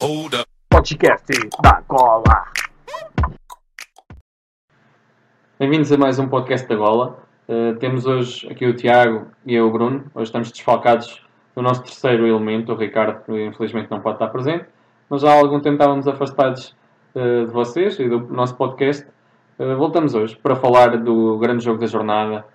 Hold up. Podcast da Cola. Bem-vindos a mais um podcast da Gola. Uh, temos hoje aqui o Tiago e eu, o Bruno. Hoje estamos desfalcados do nosso terceiro elemento, o Ricardo, que infelizmente não pode estar presente, mas já há algum tempo estávamos afastados uh, de vocês e do nosso podcast. Uh, voltamos hoje para falar do grande jogo da jornada,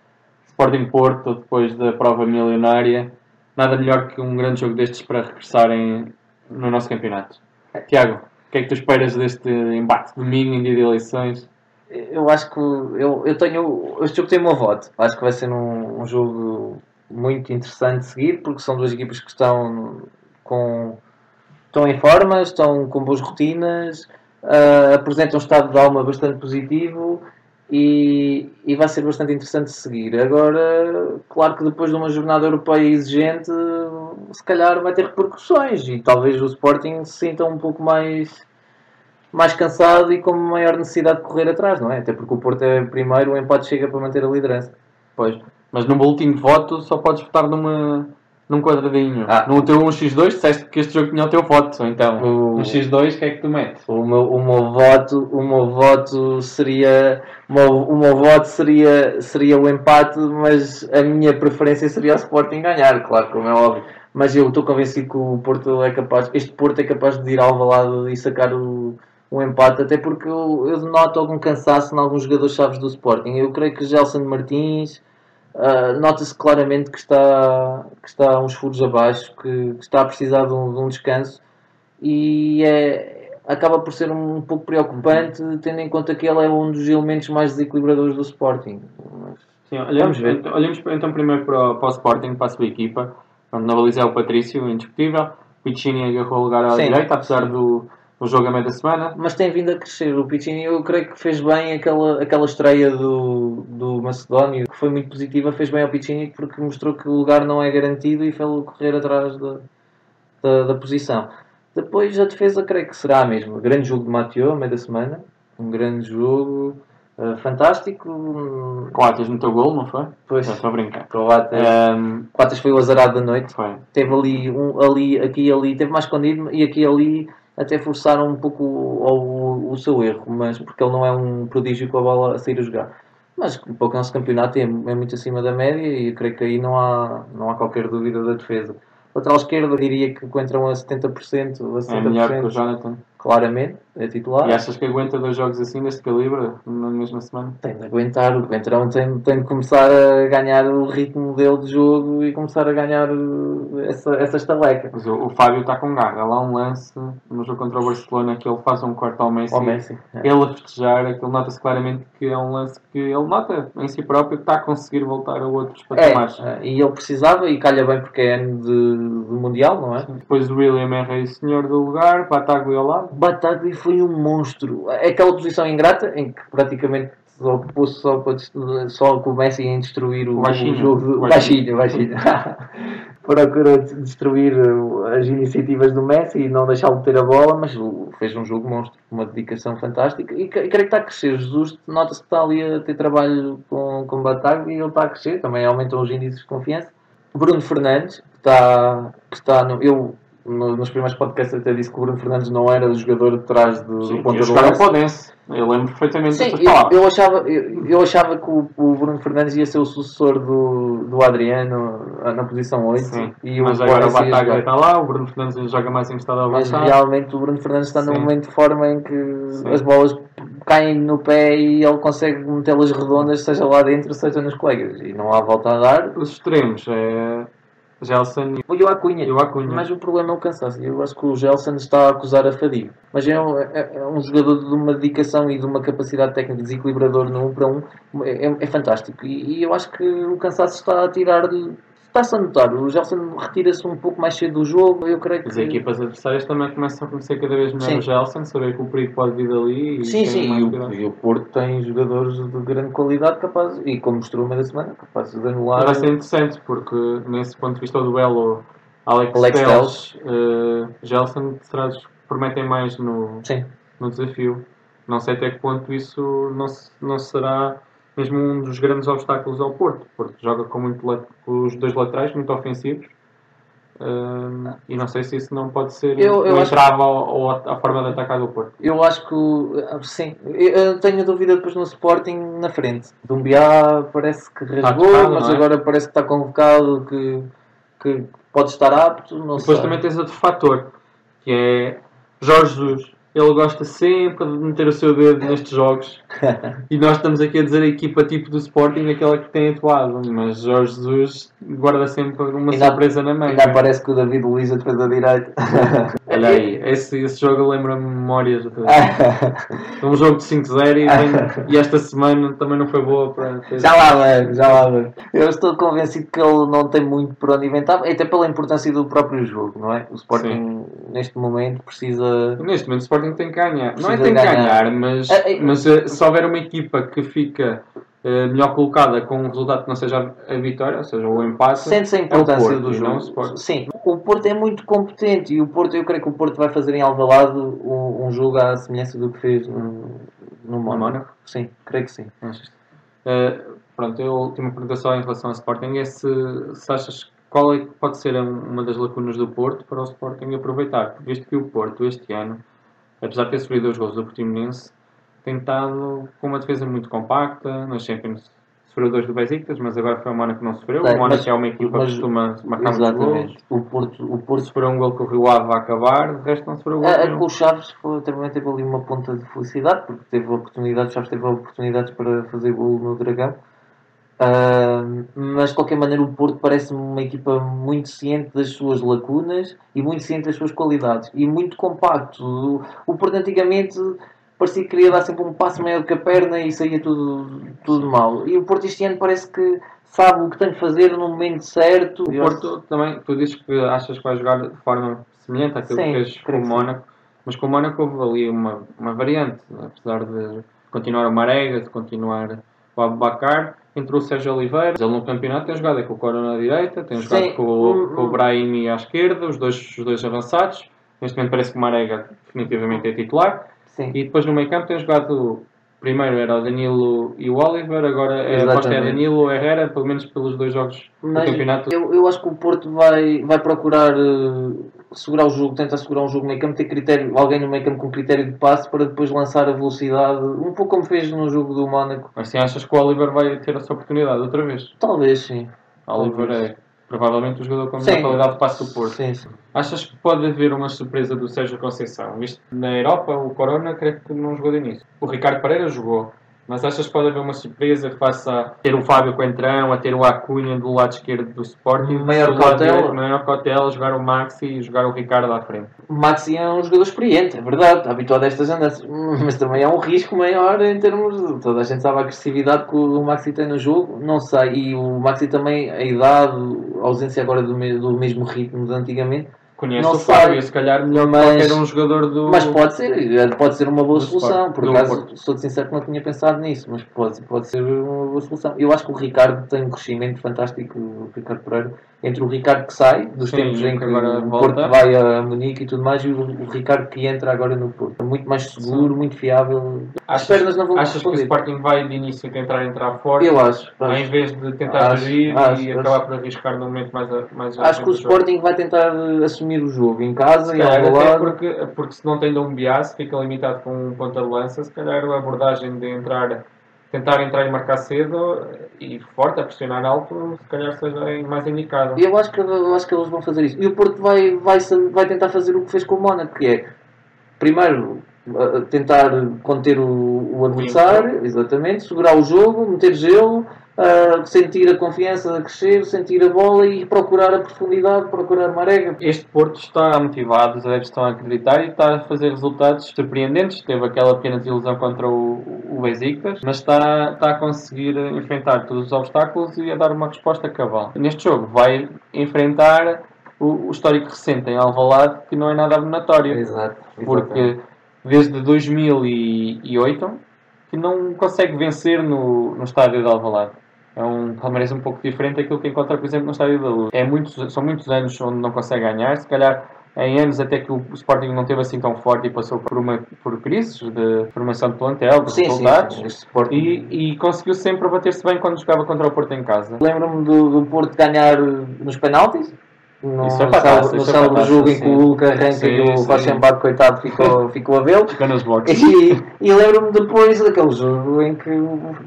Sporting Porto, depois da prova milionária. Nada melhor que um grande jogo destes para regressarem no nosso campeonato. Tiago, o que é que tu esperas deste embate domingo em dia de eleições? Eu acho que eu, eu tenho. Este jogo tem o meu voto. Acho que vai ser um, um jogo muito interessante de seguir, porque são duas equipas que estão com. estão em forma, estão com boas rotinas, uh, apresentam um estado de alma bastante positivo e, e vai ser bastante interessante seguir. Agora, claro que depois de uma jornada europeia exigente, se calhar vai ter repercussões e talvez o Sporting se sinta um pouco mais mais cansado e com maior necessidade de correr atrás, não é? Até porque o Porto é primeiro, o empate chega para manter a liderança. Pois, mas no boletim de voto só podes votar numa, num quadradinho. Ah. No teu 1x2 disseste que este jogo tinha o teu voto, então O- no x2 o que é que tu metes? O meu, o meu voto, o meu voto seria, o meu, o meu voto seria, seria o empate, mas a minha preferência seria o Sporting ganhar, claro, como é óbvio. Mas eu estou convencido que o Porto é capaz, este Porto é capaz de ir ao Alvalade e sacar o, o empate, até porque eu, eu noto algum cansaço em alguns jogadores-chave do Sporting. Eu creio que Gelson Martins ah, nota-se claramente que está, que está uns furos abaixo, que, que está a precisar de um, de um descanso e é, acaba por ser um pouco preocupante, tendo em conta que ele é um dos elementos mais desequilibradores do Sporting. Mas, Sim, olhamos, então, olhamos então primeiro para o, para o Sporting, para a sua equipa. Pronto, na baliza é o Patrício, indiscutível. Piccini agarrou o lugar à Sim. direita, apesar do, do jogo a meio da semana. mas tem vindo a crescer. O Piccini, eu creio que fez bem aquela, aquela estreia do, do Macedónio, que foi muito positiva. Fez bem ao Piccini porque mostrou que o lugar não é garantido e fez-lo correr atrás da, da, da posição. Depois a defesa, creio que será mesmo. Grande jogo de Mateo, a meio da semana. Um grande jogo. eh, fantástico. Coates no teu gol, não foi? Pois, estou a brincar. Coates, Ahm, Coates foi o azarado da noite. foi. Teve ali, um, ali, aqui e ali, teve mais escondido e aqui e ali até forçaram um pouco o, o, o seu erro, mas porque ele não é um prodígio com a bola a sair a jogar. Mas para o nosso campeonato é, é muito acima da média e eu creio que aí não há, não há qualquer dúvida da defesa. Lateral esquerdo, eu diria que encontram a 70%, a É melhor que o 60%, Jonathan. claramente, é titular. E achas que aguenta dois jogos assim, deste calibre, na mesma semana? Tem de aguentar, o Coentrão tem, tem de começar a ganhar o ritmo dele de jogo e começar a ganhar essa, essa estaleca. Mas o, o Fábio está com garra. Lá um lance no jogo contra o Barcelona que ele faz um corte ao Messi. Ao Messi. é. Ele a festejar, aquilo nota-se claramente que é um lance que ele nota em si próprio que está a conseguir voltar a outros patamares. É, é, e ele precisava e calha bem porque é ano de, de Mundial, não é? Depois o William é rei senhor do lugar, Bataglia lado. Bataglia foi um monstro. Aquela posição ingrata em que praticamente só pôs só, para só com o Messi em destruir o, baixinho. o jogo. baixinho, baixinho. Procurou de- destruir uh, as iniciativas do Messi e não deixá-lo ter a bola, mas fez um jogo monstro, uma dedicação fantástica e, cre- creio que está a crescer. Jesus nota-se que está ali a ter trabalho com, com Bataglia e ele está a crescer, também aumentam os índices de confiança. Bruno Fernandes, que está, que está no, eu nos primeiros podcasts até disse que o Bruno Fernandes não era o jogador de trás do, do ponta do jogava lance. para o Dense. Eu lembro perfeitamente Sim, eu, eu achava, eu, eu achava que o, o Bruno Fernandes ia ser o sucessor do, do Adriano ah, na posição 8 Sim, e o mas agora o Bataglia está lá, o Bruno Fernandes joga mais encostado ao Mas realmente o Bruno Fernandes está num Sim. momento de forma em que Sim. as bolas caem no pé e ele consegue metê-las redondas, seja lá dentro, seja nos colegas. E não há volta a dar. Os extremos é Gelson E o Acunha. e o Acunha. Mas o problema é o cansaço. Eu acho que o Gelson está a acusar a fadiga. Mas é um, é- é um jogador de uma dedicação e de uma capacidade técnica desequilibrador no 1 para 1. É, é fantástico. E, e eu acho que o cansaço está a tirar. Está-se a notar. O Gelson retira-se um pouco mais cedo do jogo. Eu creio que. As equipas adversárias também começam a conhecer cada vez melhor Sim. o Gelson, saber que o perigo pode vir dali e Sim, sim, e o, e o Porto tem jogadores de grande qualidade capazes, e como mostrou uma da semana, capazes de anular. Vai ser interessante porque nesse ponto de vista o duelo Alex, Alex Telles, eh, Gelson será, prometem mais no, Sim, no desafio. Não sei até que ponto isso não, se- não será mesmo um dos grandes obstáculos ao Porto, porque joga com, muito, com os dois laterais muito ofensivos Hum, e não sei se isso não pode ser Eu- eu um ao- ao- à forma de atacar do Porto. Eu acho que o- sim, eu tenho dúvida depois no Sporting na frente. Dumbiá parece que rasgou, tocado, mas é? agora parece que está convocado, que, que pode estar apto, Depois sei. também tens outro fator, que é Jorge Jesus. Ele gosta sempre de meter o seu dedo nestes jogos. e nós estamos aqui a dizer a equipa tipo do Sporting, aquela que tem atuado. Mas Jorge Jesus guarda sempre uma Ainda- surpresa na manga. Ainda parece que o David Luiz a defesa direita. Olha aí, esse, esse jogo lembra-me memórias de, um jogo de 5-0 e, e esta semana também não foi boa para ter. Já lá vamos, já lá vamos. Eu estou convencido que ele não tem muito por onde inventar, até pela importância do próprio jogo, não é? O Sporting neste momento precisa. Neste momento o Sporting tem que ganhar. Não é Precisa tem que ganhar. ganhar, mas, Ah, mas eh, se houver uma equipa que fica eh, melhor colocada com um resultado que não seja a vitória, ou seja, o empate, Sente-se a é importância Porto do não jogo. o Sporting. Sim, o Porto é muito competente e o Porto, eu creio que o Porto vai fazer em Alvalade um, um jogo à semelhança do que fez no, no Mónaco. Sim, creio que sim. Eh, pronto, a última pergunta só em relação ao Sporting é se, se achas qual é que pode ser uma das lacunas do Porto para o Sporting aproveitar, visto que o Porto este ano, apesar de ter sofrido dois gols do Portimonense, tem estado com uma defesa muito compacta, nas Champions sofreu dois do Besiktas, mas agora foi o Mónaco que não sofreu, Tem, o Mónaco é uma equipa que costuma marcar muitos gols, Exatamente. O Porto, o Porto sofreu um gol que o Rio Ave vai acabar, de resto não sofreu gol A, a, nenhum. com o Chaves foi, também teve ali uma ponta de felicidade, porque teve oportunidades, o Chaves teve oportunidades para fazer gol no Dragão. Ah, mas de qualquer maneira o Porto parece-me uma equipa muito ciente das suas lacunas e muito ciente das suas qualidades e muito compacto. O, o Porto antigamente parecia que queria dar sempre um passo maior que a perna e saía tudo, tudo mal. E o Porto este ano parece que sabe o que tem que fazer no momento certo. O Porto também, tu dizes que achas que vai jogar de forma semelhante àquilo Sim, que fez com o. Mónaco, mas com o Mónaco houve ali uma, uma variante, apesar de continuar o Marega, de continuar o Abacar, entrou o Sérgio Oliveira, ele no campeonato tem jogado é com o Corona à direita, tem jogado Sim. com, o- Hum, com o hum. Brahimi à esquerda, os dois, os dois avançados, neste momento parece que o Marega definitivamente é titular, Sim. e depois no meio campo tem jogado Primeiro era o Danilo e o Oliver, agora é, a aposta é. Danilo ou Herrera, pelo menos pelos dois jogos Mas do campeonato. eu, eu acho que o Porto vai, vai procurar eh, segurar o jogo, tentar segurar um jogo no meio campo, ter critério, alguém no meio campo com critério de passe para depois lançar a velocidade, um pouco como fez no jogo do Mónaco. Mas sim, achas que o Oliver vai ter essa oportunidade outra vez? Talvez sim. Oliver Talvez. é provavelmente o jogador com melhor Sim. qualidade de passe do Porto. Sim, sim. Achas que pode haver uma surpresa do Sérgio Conceição? Isto na Europa, o Corona creio que não jogou de início. O Ricardo Pereira jogou. Mas achas que pode haver uma surpresa face a ter o Fábio Coentrão, a ter o Acunha do lado esquerdo do Sporting? Maior cautela. Maior cautela, jogar o Maxi e jogar o Ricardo à frente. O Maxi é um jogador experiente, é verdade, habituado a estas andanças, mas também é um risco maior em termos de. Toda a gente sabe a agressividade que o Maxi tem no jogo, não sei, e o Maxi também, a idade, a ausência agora do, me- do mesmo ritmo de antigamente, Conhece Não o. Fábio, se calhar melhor Mas- que qualquer um jogador do. Mas pode ser, pode ser uma boa solução. Sporting, Por acaso, sou sincero que não tinha pensado nisso, mas pode, pode ser uma boa solução. Eu acho que o Ricardo tem um crescimento fantástico, o Ricardo Pereira, entre o Ricardo que sai, dos Sim, tempos em que o. Porto vai a Munique e tudo mais, e o, o Ricardo que entra agora no Porto. É muito mais seguro, muito fiável. As Achas, pernas não vão achas que o responder. Sporting vai de início tentar entrar forte? Eu acho. Acho. invés de tentar Acho, acho, e acho. acabar por arriscar no momento mais, a, mais Acho que o. Sporting vai tentar eh, assumir o jogo em casa e ao até lado. porque, porque se não tem um bias, fica limitado com um ponta de lança, se calhar a abordagem de entrar, tentar entrar e marcar cedo e forte, a pressionar alto, se calhar seja mais indicado. Eu acho, que, eu acho que eles vão fazer isso. E o Porto vai, vai, vai tentar fazer o que fez com o Mónaco, que é primeiro tentar conter o, o adversário, exatamente, segurar o jogo, meter gelo, uh, sentir a confiança a crescer, sentir a bola e procurar a profundidade, procurar marega. Este Porto está motivado, os adeptos estão a acreditar e está a fazer resultados surpreendentes. Teve aquela pequena desilusão contra o, o Besiktas, mas está, está a conseguir enfrentar todos os obstáculos e a dar uma resposta cabal. Neste jogo vai enfrentar o, o histórico recente em Alvalade, que não é nada abonatório, Exato. porque desde 2008 que não consegue vencer no, no estádio de Alvalade. É um Palmeiras um pouco diferente daquilo que encontra, por exemplo, no Estádio da Luz. É muitos, são muitos anos onde não consegue ganhar, se calhar em anos até que o Sporting não teve assim tão forte e passou por, uma, por crises de formação de plantel, de Sim, sim, resultados, sim. Sporting- E, e conseguiu sempre bater-se bem quando jogava contra o Porto em casa. Lembro-me do, do Porto ganhar nos penaltis, no, Isso é no célebre- no é jogo em que o. Hulk arranca Sim, e o. Rochenbach, coitado, ficou, ficou a vê-lo. Fica nos boxes. E, e lembro-me depois daquele jogo em que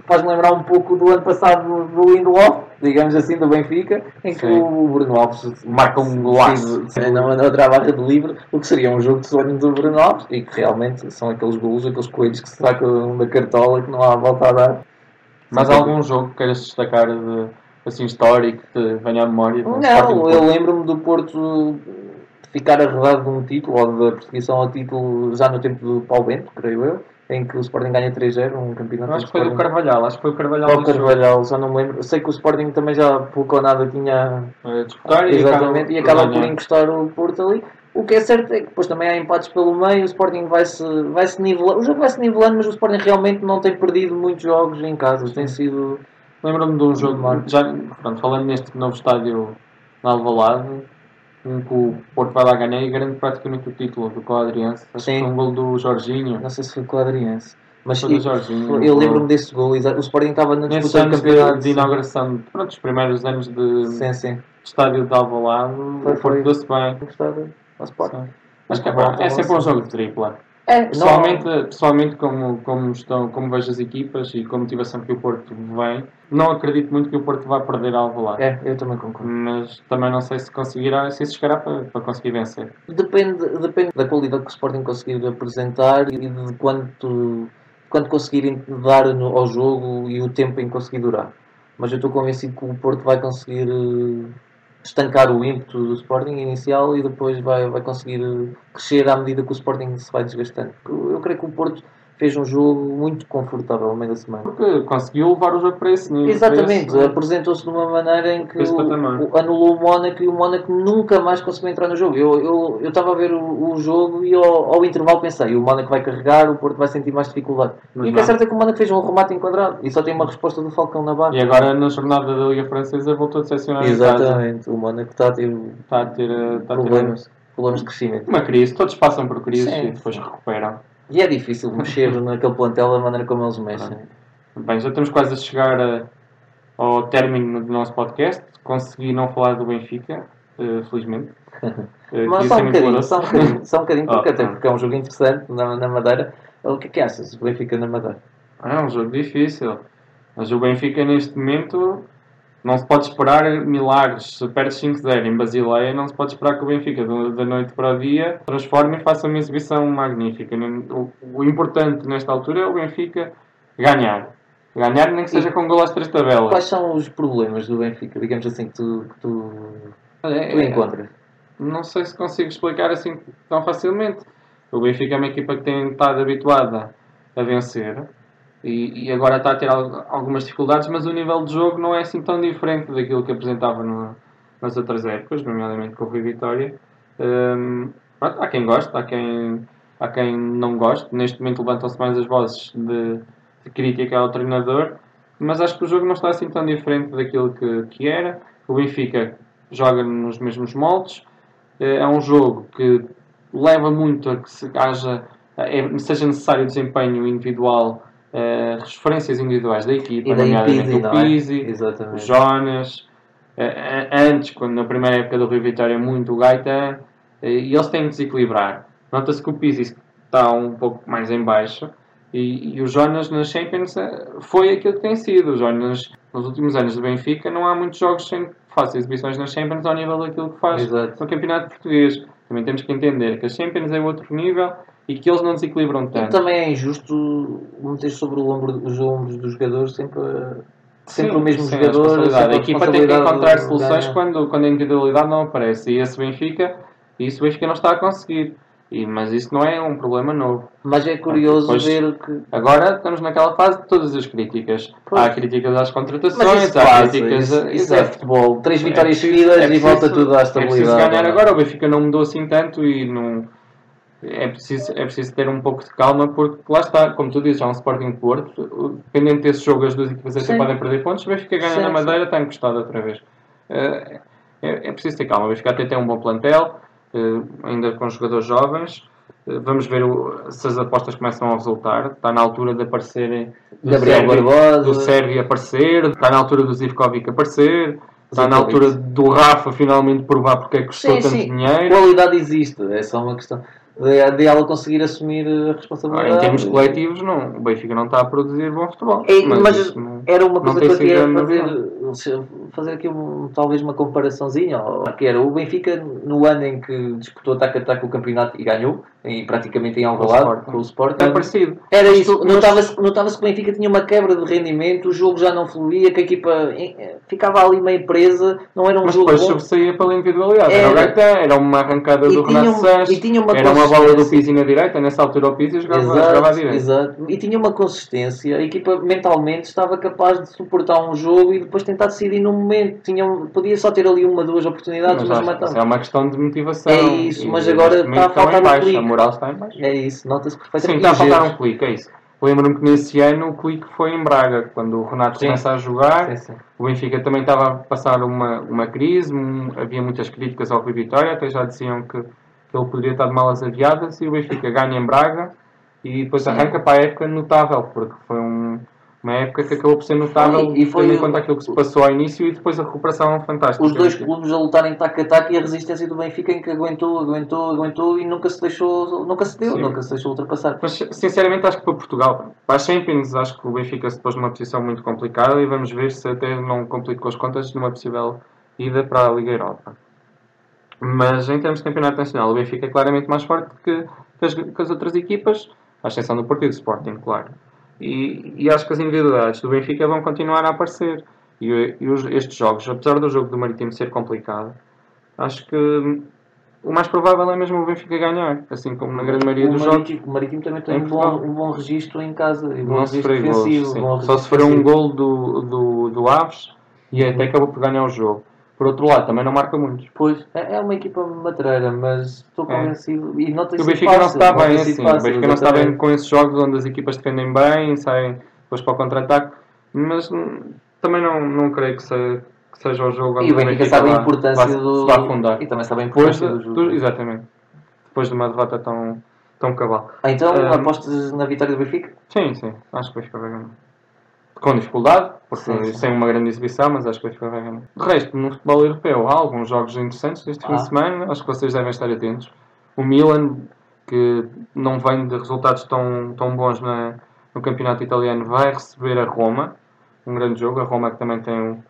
faz-me lembrar um pouco do ano passado do Lindelof, digamos assim, do Benfica, em que Sim. o Bruno Alves Marca um golaço. na, na outra barra de livre, o que seria um jogo de sonho do Bruno Alves e que realmente são aqueles golos, aqueles coelhos que se sacam da cartola que não há volta a dar. Mas Sim. algum jogo que queiras destacar de, assim, histórico, que te venha à memória? Não, eu lembro-me do Porto ficar arredado de um título, ou da perseguição ao título já no tempo do Paulo Bento, creio eu, em que o Sporting ganha 3-0, um campeonato Acho que foi do Sporting. Carvalhal, acho que foi o Carvalhal Ou o. Carvalhal, já não me lembro. Sei que o Sporting também já pouco ou nada tinha. a disputar e Exatamente, e acaba por encostar o Porto ali. O que é certo é que depois também há empates pelo meio, o Sporting vai-se vai -se nivelando. O jogo vai-se nivelando, mas o Sporting realmente não tem perdido muitos jogos em casa. Tem sido. Lembro-me de um jogo, já, pronto, falando neste novo estádio na Alvalade, um que o Porto vai lá ganhar e garante praticamente o título do que Sim. foi um gol do Jorginho. Não sei se foi o Adriense. Mas Foi do eu, Jorginho, eu lembro-me desse gol. O Sporting estava na disputa do campeonato. de inauguração, pronto, os primeiros anos de Sim, sim. estádio de Alvalade, Foi, o. Porto deu-se bem. Gostava Sporting. Sim. Acho que é, Volta é sempre um jogo de tripla. É, não- Pessoalmente, pessoalmente como, como, estão, como vejo as equipas e com a motivação que o Porto vem, não acredito muito que o Porto vá perder a Alvalade. É, eu também concordo. Mas também não sei se conseguirá, se isso chegará para, para conseguir vencer. Depende, depende da qualidade que o Sporting conseguir apresentar e de quanto, quanto conseguirem dar no- ao jogo e o tempo em conseguir durar. Mas eu estou convencido que o Porto vai conseguir eh, estancar o ímpeto do Sporting inicial e depois vai, vai conseguir crescer à medida que o Sporting se vai desgastando. Eu eu creio que o Porto fez um jogo muito confortável ao meio da semana. Porque conseguiu levar o jogo para esse nível. Exatamente, apresentou-se de uma maneira em que o- o- anulou o Mónaco e o Mónaco nunca mais conseguiu entrar no jogo. Eu eu eu estava a ver o, o jogo e ao, ao intervalo pensei, o Mónaco vai carregar, o Porto vai sentir mais dificuldade. Mas e o que é certo é que o Mónaco fez um remate enquadrado e só tem uma resposta do Falcão na barra. E agora na jornada da Liga Francesa voltou a decepcionar. Exatamente, o Mónaco está a ter Está a ter, está a ter problemas, problemas de crescimento. uma crise. Todos passam por crises Sim, e depois recuperam. E é difícil mexer naquele plantel da maneira como eles mexem. Bem, já estamos quase a chegar eh, ao término do nosso podcast. Consegui não falar do Benfica, eh, felizmente. Eh, Mas só um bocadinho, só um bocadinho, só um bocadinho porque Oh, até oh. porque é um jogo interessante na, na Madeira. O que é que achas? O Benfica na Madeira? É um jogo difícil. Mas o Benfica neste momento não se pode esperar milagres. Se perde 5-0 em Basileia, não se pode esperar que o Benfica da noite para o dia transforme e faça uma exibição magnífica. O, importante nesta altura é o Benfica ganhar. Ganhar nem que seja com gol às três tabelas. Quais são os problemas do Benfica, digamos assim, que tu, que tu, É- tu encontras? Não sei se consigo explicar assim tão facilmente. O Benfica é uma equipa que tem estado habituada a vencer e, e agora está a ter al- algumas dificuldades, mas o nível de jogo não é assim tão diferente daquilo que apresentava no- nas outras épocas, nomeadamente com o Rui Vitória. Hum, pronto, há quem goste, há quem, há quem não goste. Neste momento levantam-se mais as vozes de, de crítica ao treinador, mas acho que o jogo não está assim tão diferente daquilo que, que era. O Benfica joga nos mesmos moldes. Eh, É um jogo que leva muito a que se haja, é- seja necessário desempenho individual, eh, referências individuais da equipa, nomeadamente o é? Pizzi, o. Jonas, eh, antes, quando na primeira época do Rio Vitória, muito o Gaeta, eh, e eles têm que desequilibrar. Nota-se que o Pizzi está um pouco mais em baixo e, e o Jonas na Champions foi aquilo que tem sido. O Jonas, nos últimos anos do Benfica, não há muitos jogos sem que faça exibições nas Champions ao nível daquilo que faz Exato. no Campeonato Português. Também temos que entender que a Champions é outro nível e que eles não desequilibram E tanto. também é injusto meter sobre o ombro, os ombros dos jogadores sempre, a- sempre Sim, o mesmo sim, a jogador. sempre A equipa tem que encontrar soluções quando, quando a individualidade não aparece. E esse Benfica, isso Benfica não está a conseguir. E, mas isso não é um problema novo. Mas é curioso Depois- ver que. Agora estamos naquela fase de todas as críticas. Pois. Há críticas às contratações, há críticas. isso, a- isso é futebol. Três É vitórias seguidas é e volta tudo à É estabilidade. preciso ganhar é? agora. O Benfica não mudou assim tanto e não. É preciso, é preciso ter um pouco de calma porque lá está, como tu dizes, há um Sporting Porto. Dependendo desse jogo, as duas equipas até Sim. podem perder pontos. O Benfica ganha Sim, na sim. Madeira, está encostado outra vez. Eh, É, é preciso ter calma. O Benfica até tem um bom plantel, eh, ainda com jogadores jovens. Eh, Vamos ver o- se as apostas começam a resultar. Está na altura de aparecerem do Gabriel Barbosa. do Sérvio aparecer, está na altura do Zivkovic aparecer. Está na altura do Rafa finalmente provar porque é que custou Sim, tanto sim. dinheiro. Qualidade existe, é só uma questão de, de ela conseguir assumir a Ah, responsabilidade. em termos coletivos, não. O Benfica não está a produzir bom futebol. É, mas não- Era uma coisa que eu queria fazer, fazer aqui um- talvez uma comparaçãozinha. Que era o Benfica no ano em que disputou ataque a ataque o campeonato e ganhou, e praticamente em Alvalade, com o Sporting. é parecido. Era Mas isso, notava-se notava-se que o Benfica tinha uma quebra de rendimento, o jogo já não fluía, que a equipa eh, ficava ali meio presa, não era um Mas jogo depois bom. sobressaía pela individualidade. Era, o Era. Era uma arrancada E do Renato um- Sanches, e tinha uma era uma bola do. Pizzi na direita. Nessa altura o Pizzi jogava, jogava à Exato, direita. exato. E tinha uma consistência, a equipa mentalmente estava capaz de suportar um jogo e depois tentar decidir no momento. Tinha, podia só ter ali uma, duas oportunidades, Mas mas, matava. isso é uma questão de motivação. É isso, mas agora está a faltar em clique. É isso, nota-se Sim, perfeitamente. está a faltar um clique, é isso. Lembro-me que nesse ano o clique foi em Braga, quando o Renato Sim. começa a jogar. Sim, sim. O Benfica também estava a passar uma, uma crise, um- havia muitas críticas ao Rui Vitória, até já diziam que, que ele poderia estar de malas aviadas, e o Benfica ganha em Braga e depois Sim. arranca para a época notável, porque foi um- uma época que acabou por ser notável, Foi, e foi tendo em conta aquilo que se passou ao início e depois a recuperação fantástica. Os dois clubes a lutarem taco a taco e a resistência do Benfica em que aguentou, aguentou, aguentou e nunca se deixou, nunca se deu, Sim. nunca se deixou ultrapassar. Mas sinceramente acho que para Portugal, para a Champions, acho que o Benfica se pôs numa posição muito complicada e vamos ver se até não complicou as contas numa possível ida para a Liga Europa. Mas em termos de campeonato nacional, o Benfica é claramente mais forte que, que as, que as outras equipas, à exceção do Partido Sporting, claro. E, e acho que as individualidades do Benfica vão continuar a aparecer. E, e os- estes jogos, apesar do jogo do Marítimo ser complicado, acho que o mais provável é mesmo o Benfica ganhar, assim como na grande maioria o dos jogos. Marítimo, o Marítimo também tem Em um bom, um bom registro em casa e um bom registro gols, defensivo. sim. bom Só se for um gol do, do, do Aves e até acabou por ganhar o jogo. Por outro lado, também não marca muitos. Pois, é é uma equipa matreira, mas estou É. convencido. E nota E o Benfica não está bem assim. O Benfica não está bem com esses jogos onde as equipas defendem bem, saem depois para o contra-ataque. Mas hum, também não, não creio que, se- que seja o jogo onde E o Benfica sabe a importância vai- do. vai afundar. E também sabe a Depois importância de, do jogo. do- exatamente. Depois de uma derrota tão, tão cabal. Ah, Então, Um, apostas na vitória do Benfica? Sim, sim. Acho que o Benfica vai ganhar. Com dificuldade, porque Sim, sim. sem uma grande exibição, mas acho que o Benfica vai ganhar. De resto, no futebol europeu há alguns jogos interessantes este fim Ah. de semana. Acho que vocês devem estar atentos. O Milan, que não vem de resultados tão, tão bons na- no campeonato italiano, vai receber a Roma. Um grande jogo. A Roma que também tem um,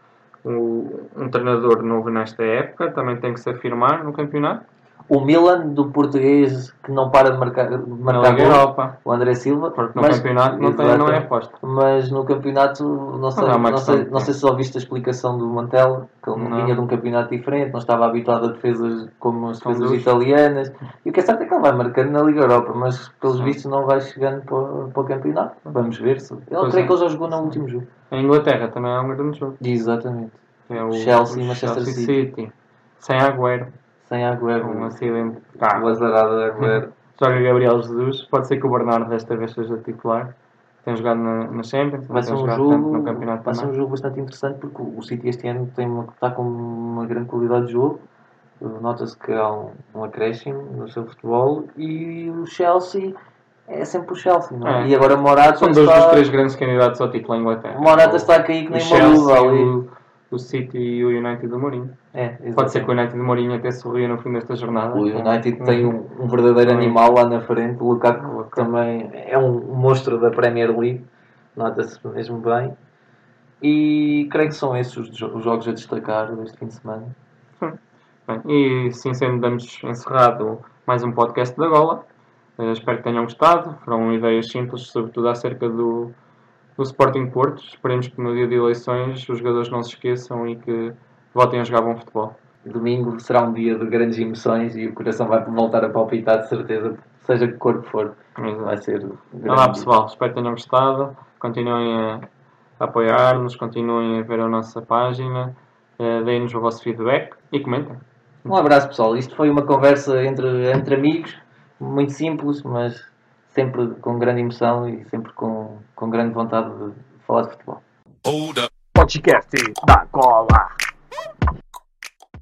um, um treinador novo nesta época, também tem que se afirmar no campeonato. O Milan do português que não para de marcar, de marcar gol, Europa. o André Silva. Porque no mas- campeonato não, tem, não é aposta. Mas no campeonato, não sei, Não, é não, sei, não sei se ouviste a explicação do Montella, que ele Não. vinha de um campeonato diferente, não estava habituado a defesas como as defesas italianas. E o que é certo é que ele vai marcando na Liga Europa, mas pelos Sim. vistos não vai chegando para, o- para o campeonato. Vamos ver se. Ele Pois creio é. que ele já jogou no último jogo. A Inglaterra também é um grande jogo. Exatamente. É o Chelsea e o Manchester Chelsea City. City. Sem Agüero. Sem Agüero. Um acidente. O Tá. azarado Agüero. Joga Gabriel Jesus. Pode ser que o Bernardo desta vez seja titular. Tem jogado na, na Champions. Vai ser um jogo, no campeonato vai ser um jogo bastante interessante porque o City este ano tem uma, está com uma grande qualidade de jogo. Nota-se que há um, um acréscimo no seu futebol e o Chelsea é sempre o Chelsea, não é? É. E agora Morata São dois está, dos três grandes candidatos ao título em Inglaterra. Morata está a cair que nem uma luva ali. O, o City e o United do Mourinho. É, Pode ser que o. United do Mourinho até sorria no fim desta jornada. O United tem um, um verdadeiro animal lá na frente. O Lukaku também é um monstro da Premier League. Nota-se mesmo bem. E creio que são esses os, os jogos a destacar deste fim de semana. Bem, e assim sendo, damos encerrado mais um podcast da Gola. Eh, espero que tenham gostado. Foram ideias simples, sobretudo acerca do, do Sporting Porto. Esperemos que no dia de eleições os jogadores não se esqueçam e que voltem a jogar bom futebol. Domingo será um dia de grandes emoções e o coração vai voltar a palpitar de certeza, seja que cor que for. Vai ser um lá grande pessoal, espero que tenham gostado. Continuem a apoiar-nos, continuem a ver a nossa página, eh, deem-nos o vosso feedback e comentem. Um abraço pessoal. Isto foi uma conversa entre, entre amigos, muito simples, mas sempre com grande emoção e sempre com, com grande vontade de falar de futebol. Podcast da Gola.